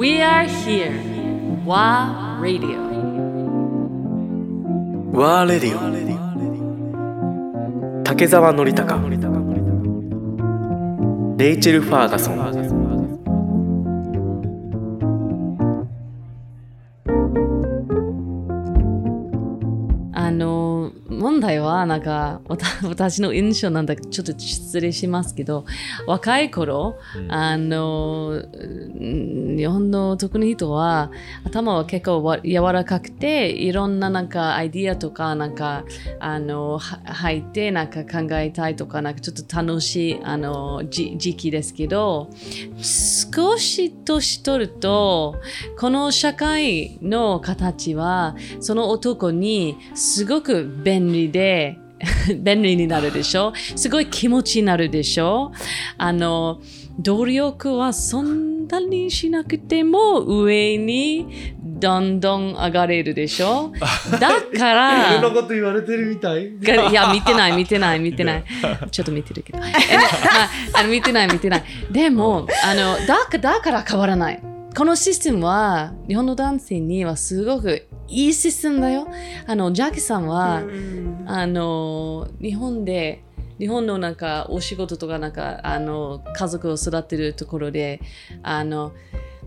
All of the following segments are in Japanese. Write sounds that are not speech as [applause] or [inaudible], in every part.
We are here. WA Radio. WA Radio. 竹澤典孝レイチェル・ファーガソンなんかわた [laughs] 私の印象なんだけどちょっと失礼しますけど若い頃、あのうん日本の特に人は頭は結構わ柔らかくていろんななんかアイディアとかなんかあのは入ってなんか考えたいとかなんかちょっと楽しいあのじ時期ですけど少し年取るとこの社会の形はその男にすごく便利で [laughs] 便利になるでしょ？すごい気持ちになるでしょ？あの努力はそんなにしなくても上にどんどん上がれるでしょ？[laughs] だからいろんなこと言われてるみたいがいや、見てない、見てない、見てない。ちょっと見てるけど。えまあ、あの見てない、見てない。でも、あのだかだから変わらない。このシステムは、日本の男性にはすごくいいシステムだよ。あの、ジャッキさんは、あの、日本で、日本のなんかお仕事とかなんかあの家族を育てるところであの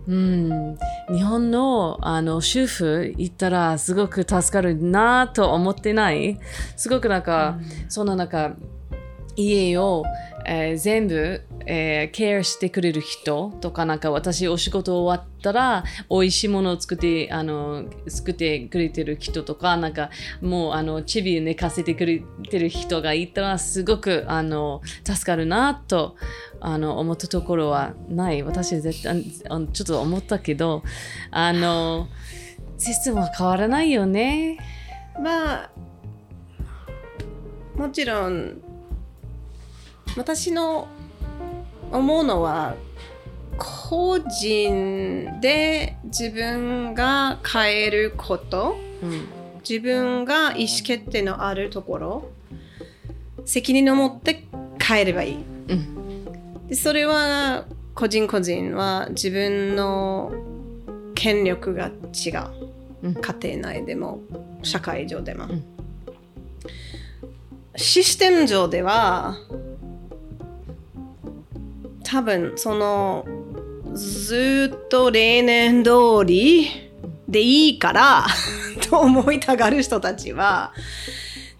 うん、日本のあの主婦行ったらすごく助かるなと思ってない？すごくなんか、そのなんか家を、えー全部、えーケアしてくれる人とかなんか私お仕事終わったら美味しいものを作ってあの作ってくれてる人とかなんかもうあのチビ寝かせてくれてる人がいたらすごくあの助かるなとあの思ったところはない私絶対ちょっと思ったけどあのシステムは変わらないよね。まあもちろん私の思うのは個人で自分が変えること。うん自分が意思決定のあるところ。責任を持って変えればいい。うん。でそれは個人個人は自分の権力が違う、うん。家庭内でも社会上でも、ん。システム上では多分そのずっと例年通りでいいから [laughs] と思いたがる人たちは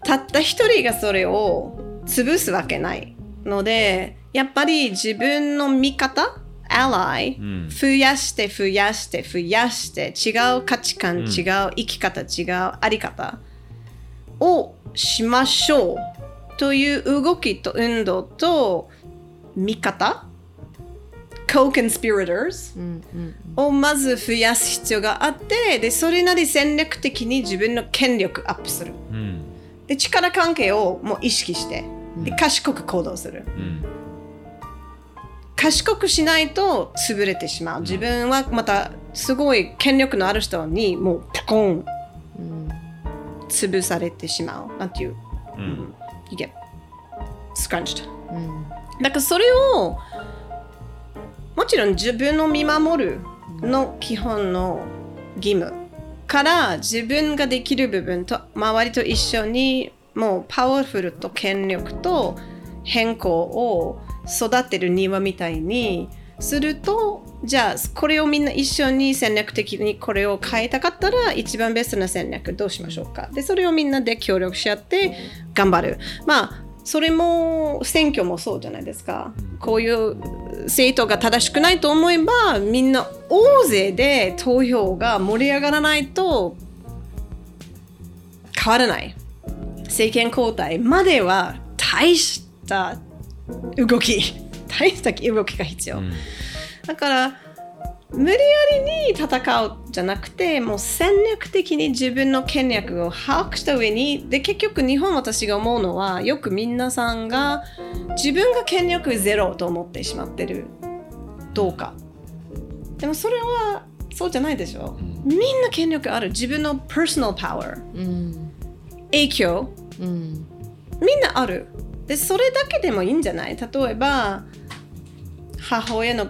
たった一人がそれを潰すわけないのでやっぱり自分の味方 ally、ん。増やして増やして増やして違う価値観、違う生き方違うあり方をしましょうという動きと運動と味方 co-conspirators. をまず増やす必要があってでそれなり戦略的に自分の権力アップする。うん。で力関係をもう意識してで賢く行動する。うん。賢くしないと潰れてしまう。自分はまたすごい権力のある人にもうポコンうん潰されてしまう。なんていううん。you get scrunched うん。だからそれをもちろん自分を見守るの基本の義務から自分ができる部分と周りと一緒にもうパワフルと権力と変更を育てる庭みたいにするとじゃあこれをみんな一緒に戦略的にこれを変えたかったら一番ベストな戦略どうしましょうか。でそれをみんなで協力し合って頑張る。まあそれも選挙もそうじゃないですか。こういう政党が正しくないと思えばみんな大勢で投票が盛り上がらないと変わらない。政権交代までは大した動き [laughs] 大した動きが必要、だから無理やりに戦うじゃなくてもう戦略的に自分の権力を把握した上にで結局日本私が思うのはよく皆さんが自分が権力ゼロと思ってしまってる。どうか。でもそれはそうじゃないでしょ、みんな権力ある。自分の personal power うん。影響。うんみんなある。でそれだけでもいいんじゃない？例えば母親の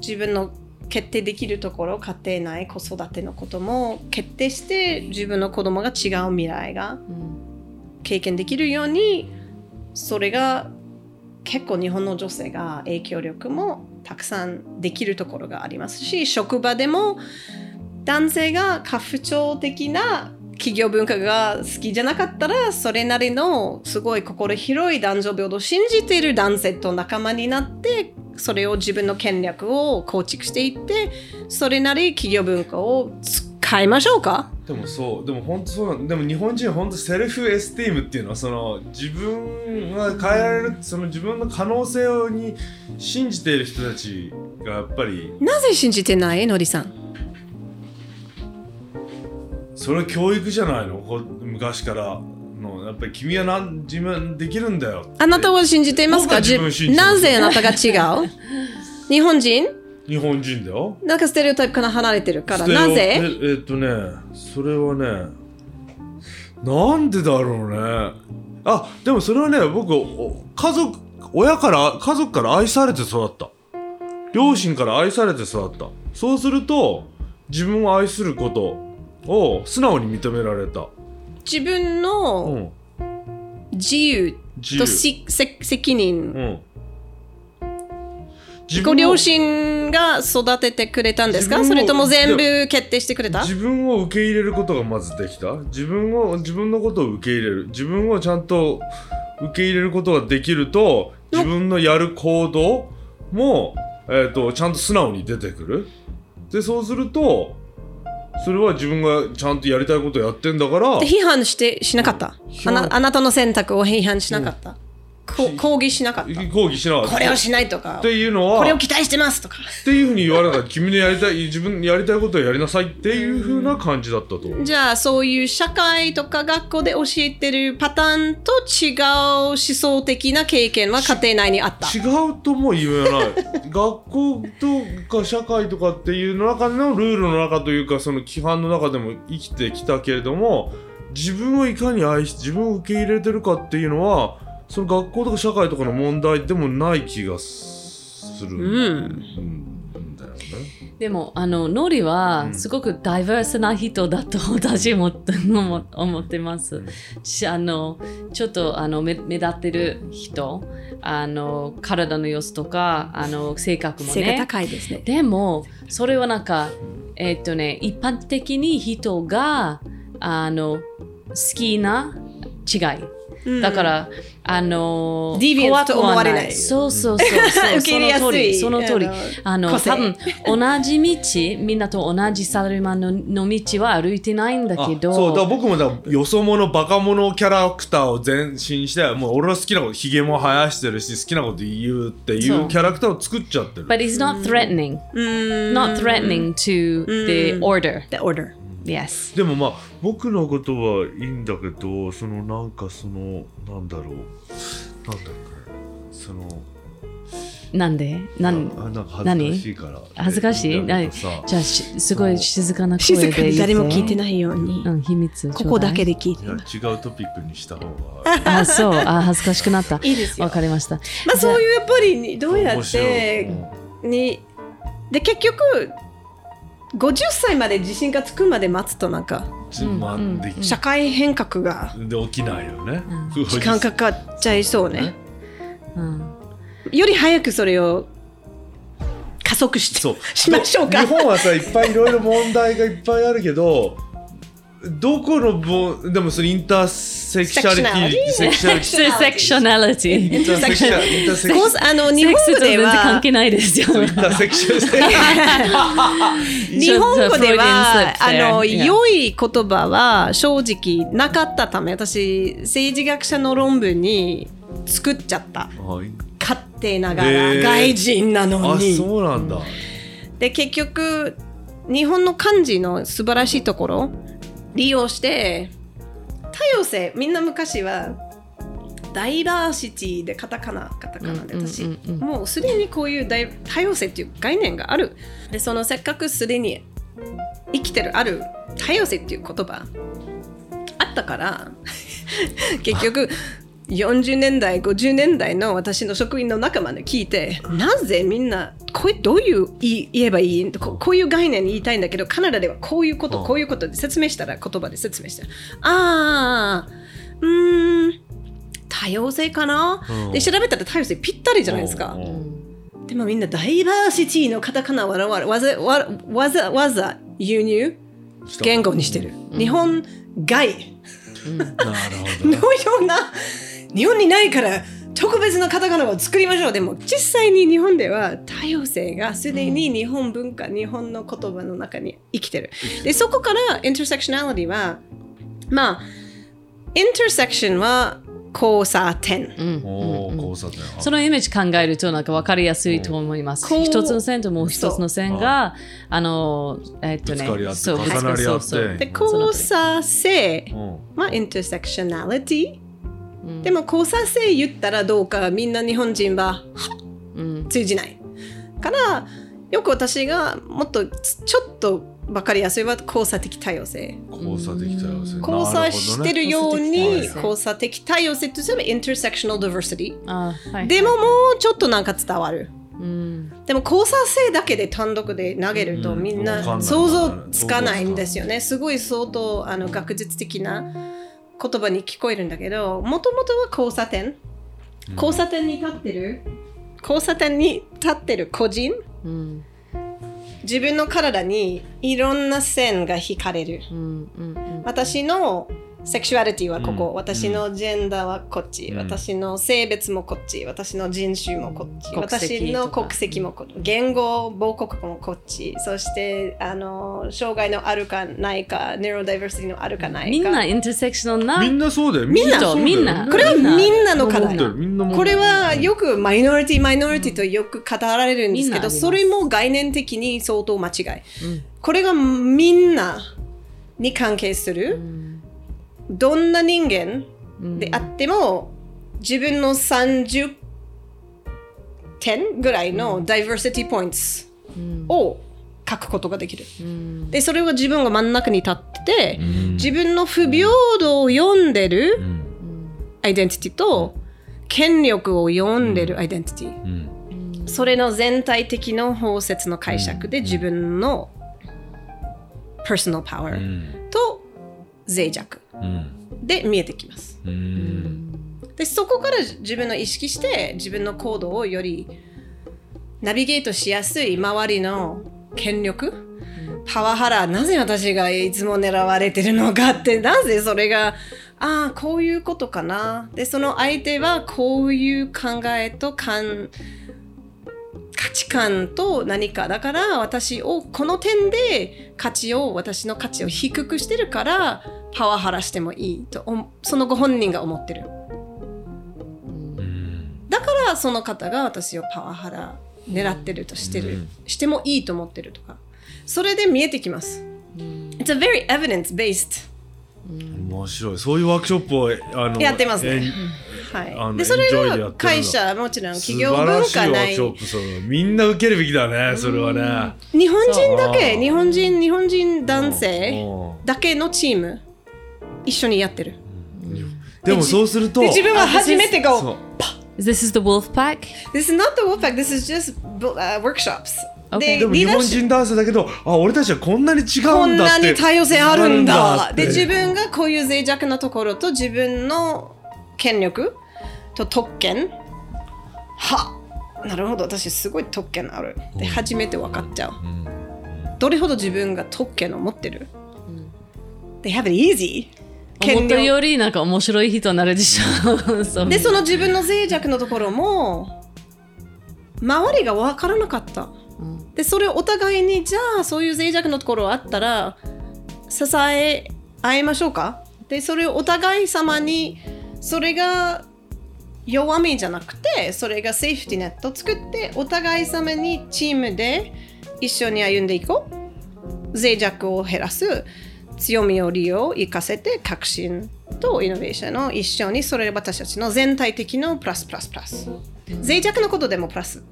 自分の決定できるところ家庭内子育てのことも決定して自分の子供が違う未来が経験できるようにそれが結構日本の女性が影響力もたくさんできるところがありますし職場でも男性が過不調的な企業文化が好きじゃなかったらそれなりのすごい心広い男女平等を信じている男性と仲間になってそれを自分の権力を構築していってそれなり企業文化を使いましょうか？でもそうでも本当そうなんでも日本人は本当セルフエスティームっていうのはその自分が変えられるその自分の可能性に信じている人たちがやっぱりなぜ信じてない？のりさん。それは教育じゃないの？こ昔から。のやっぱり君はなん自分できるんだよ。あなたは信じていますか？自分なぜあなたが違う？[laughs] 日本人？日本人だよ。なんかステレオタイプから離れてるから。なぜ？ええっとねそれはねなんでだろうね。あでもそれはね僕お家族親から家族から愛されて育った。両親から愛されて育った。そうすると自分を愛することを素直に認められた、自分うのん、自由。と責任。ご両親が育ててくれたんですか？それとも全部決定してくれた？自分を受け入れることがまずできた？自分を自分のことを受け入れる。自分をちゃんと受け入れることができると自分のやる行動も、えー、とちゃんと素直に出てくる。でそうするとそれは自分がちゃんとやりたいことをやってんだから。で批判してしなかった。あなあなたの選択を批判しなかった、抗議しなかった。抗議しなかった。これをしないとか。っていうのはこれを期待してますとか。っていうふうに言われた。ら君のやりたい自分のやりたいことをやりなさい。っていうふうな感じだったと。じゃあそういう社会とか学校で教えてるパターンと違う思想的な経験は家庭内にあった。違うとも言えない。[laughs] 学校とか社会とかっていうの中のルールの中というかその規範の中でも生きてきたけれども自分をいかに愛し自分を受け入れてるかっていうのはその学校とか社会とかの問題でもない気がするんだよね。でもあのノリはすごくダイバースな人だと私も思思ってます。しあのちょっとあの目目立ってる人あの体の様子とかあの性格も背がね。高いですねでもそれはなんかえっとね一般的に人があの好きな違い。だから、あのディビアンスと思われない。怖くはそうそうそう。[laughs] そう。受け入れやすい。その通り。その通り。あの、多分同じ道、みんなと同じサラリーマンのの道は歩いてないんだけど、あそうだから僕もだよそ者バカ者キャラクターを前進してもう俺の好きなことひげも生やしてるし好きなこと言うっていそう。うキャラクターを作っちゃってる。But he's not threatening. Not threatening to the order. The order Yes. でもまあ僕のことはいいんだけどそのなんかそのなんだろうなんだっけそのなんで？なんあなんか恥ずかしいから恥ずかしい？なん何かさじゃあしすごい静かな声で誰も聞いてい。ないようにうん、秘密。ここだけで。で聞いていやます違うトピックにした方があ、そう。あ、恥ずかしくなった。いいですよわかりました。まあそういうやっぱりどうやっ面白てにで結局50歳まで自信がつくまで待つとなんかうんでき社会変革がで起きないよね。うん。時間かかっちゃいそうね。うん。より早くそれを加速してそう。しましょうか。日本はさいっぱいいろいろ問題がいっぱいあるけどどこのぼでもそれインターセクシャリティセクシャリティ Intersectionality. インターセクシャインターセクシャこうあの日本語で全然関は係ないですよ。インターセクション日本語ではあ.の.良い言葉は正直なかったため私政治学者の論文に作っちゃった勝手ながら、外人なのあにそうなんだで結局日本の漢字の素晴らしいところ利用して多様性みんな昔はダイバーシティでカタカナカタカナで私、うんうんもうすでにこういう大多様性っていう概念がある。でそのせっかくすでに生きてるある多様性っていう言葉あったから結局 [laughs] 40年代50年代の私の職員の仲間に聞いてなぜみんなこれどういう言えばいい？ここういう概念言いたいんだけどカナダではこういうこと、うん。こういうことで説明したら言葉で説明したらああうーん多様性かな、うん。で調べたら多様性ぴったりじゃないですか、うん。うん。でもみんなダイバーシティのカタカナわらわざわわざわざ輸入？言語にしてる、日本外。なるほど。[laughs] のような日本にないから特別なカタカナを作りましょう。でも実際に日本では多様性がすでに日本文化、日本の言葉の中に生きてる。でそこからインターセクショナリティはまあインターセクションは交差点。うん。おお交差点。そのイメージ考えるとなんか分かりやすいと思います。一つの線ともう一つの線が、あの、えっとね、ぶつかり合ってそうそうそうで交差性う。んまあインターセクショナリティうん。でも交差性言ったらどうかみんな日本人はうん。通じないからよく私がもっとちょっと分かりやすいは交差的多様性。交差的多様性。交差してるように交差的多様性。とすればインターセクショナルダイバーシティあはい、でももうちょっとなんか伝わる。うん。でも交差性だけで単独で投げるとうん。みんな想像つかないんですよね。すごい相当あの学術的な言葉に聞こえるんだけどもともとは交差点。交差点に立ってる。交差点に立ってる個人。うん。自分の体にいろんな線が引かれる。うんうん。私のセクシュアリティはここ、うん。私のジェンダーはこっち、うん。私の性別もこっち。私の人種もこっち、私の国籍もこっち。言語母国語もこっち。そしてあの障害のあるかないかネロダイバーシティのあるかないか。みんなインターセクショナルなみんなそうだよ。みんなそうだよ。みんな。これはみんなの課題。これはよ。くマイノリティマイノリティとよく語られるんですけど、それも概念的に相当間違い、うん。これがみんなに関係する、どんな人間うん。であっても、自分の30点ぐらいのダイバーシティポイントうん。を書くことができる。うん。で、それは自分が真ん中に立ってて、うん。自分の不平等を読んでるうん。アイデンティティと、権力を読んでるアイデンティティ。うん。それの全体的な法説の解釈で自分の personal う power ん。と脆弱。うんで見えてきます。うん。でそこから自分の意識して自分の行動をよりナビゲートしやすい周りの権力パワハラなぜ私がいつも狙われてるのかってなぜそれがああこういうことかな。でその相手はこういう考えと感価値観と何かだから私をこの点で価値を私の価値を低くしてるからパワハラしてもいいとおそのご本人が思ってる。うん。だからその方が私をパワハラ狙ってるとしてる、うん。してもいいと思ってるとか。それで見えてきます。It's a very evidence based 面白い。そういうワークショップをあのやってますね。はい、でそれ enjoy でやってるんはだ会社もちろん素企業晴ら文しいワー化ないクショップそれみんな受けるべきだねそれはね。日本人だけ日本人日本人男う性ん。だけのチーム一緒にやってる。でもそうするとで自分は初めてそ go う This is the wolf pack? This is not the Wolfpack this is just uh, workshops Okay. でも日本人男性だけどあ俺たちはこんなに違こうんんだって。なに多様性あるんだ。で自分がこういう脆弱なところと自分の権力と特権。はなるほど。私すごい特権ある。で初めて分かっちゃう。うんどれほど自分が特権を持ってる？They have it easy 思ったよりなんか面白い人になるでしょ。でその自分の脆弱のところも周りが分からなかったうんでそれをお互いにじゃあそういう脆弱なところあったら支え合いましょうか？でそれをお互い様にそれが弱みじゃなくてそれがセーフティネットを作ってお互い様にチームで一緒に歩んでいこう。脆弱を減らす強みを利用生かせて革新とイノベーションを一緒にそれ私たちの全体的のプラスプラスプラス。脆弱なことでもプラス。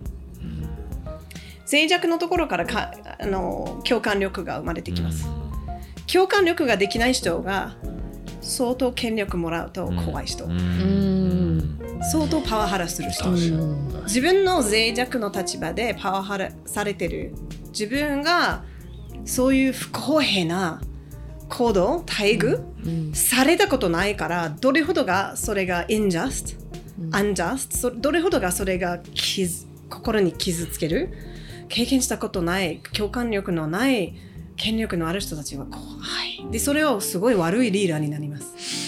脆弱のところからかあの共感力が生まれてきます、共感力ができない人が相当権力もらうと怖い人、うん。うん。うん相当パワハラする人、自分の脆弱の立場でパワハラされてる。自分がそういう不公平な行動待遇、うん。されたことないからどれほどがそれが unjust、うん。unjust そどれほどがそれが傷心に傷つける経験したことない共感力のない権力のある人たちは怖い。でそれをすごい悪いリーダーになります。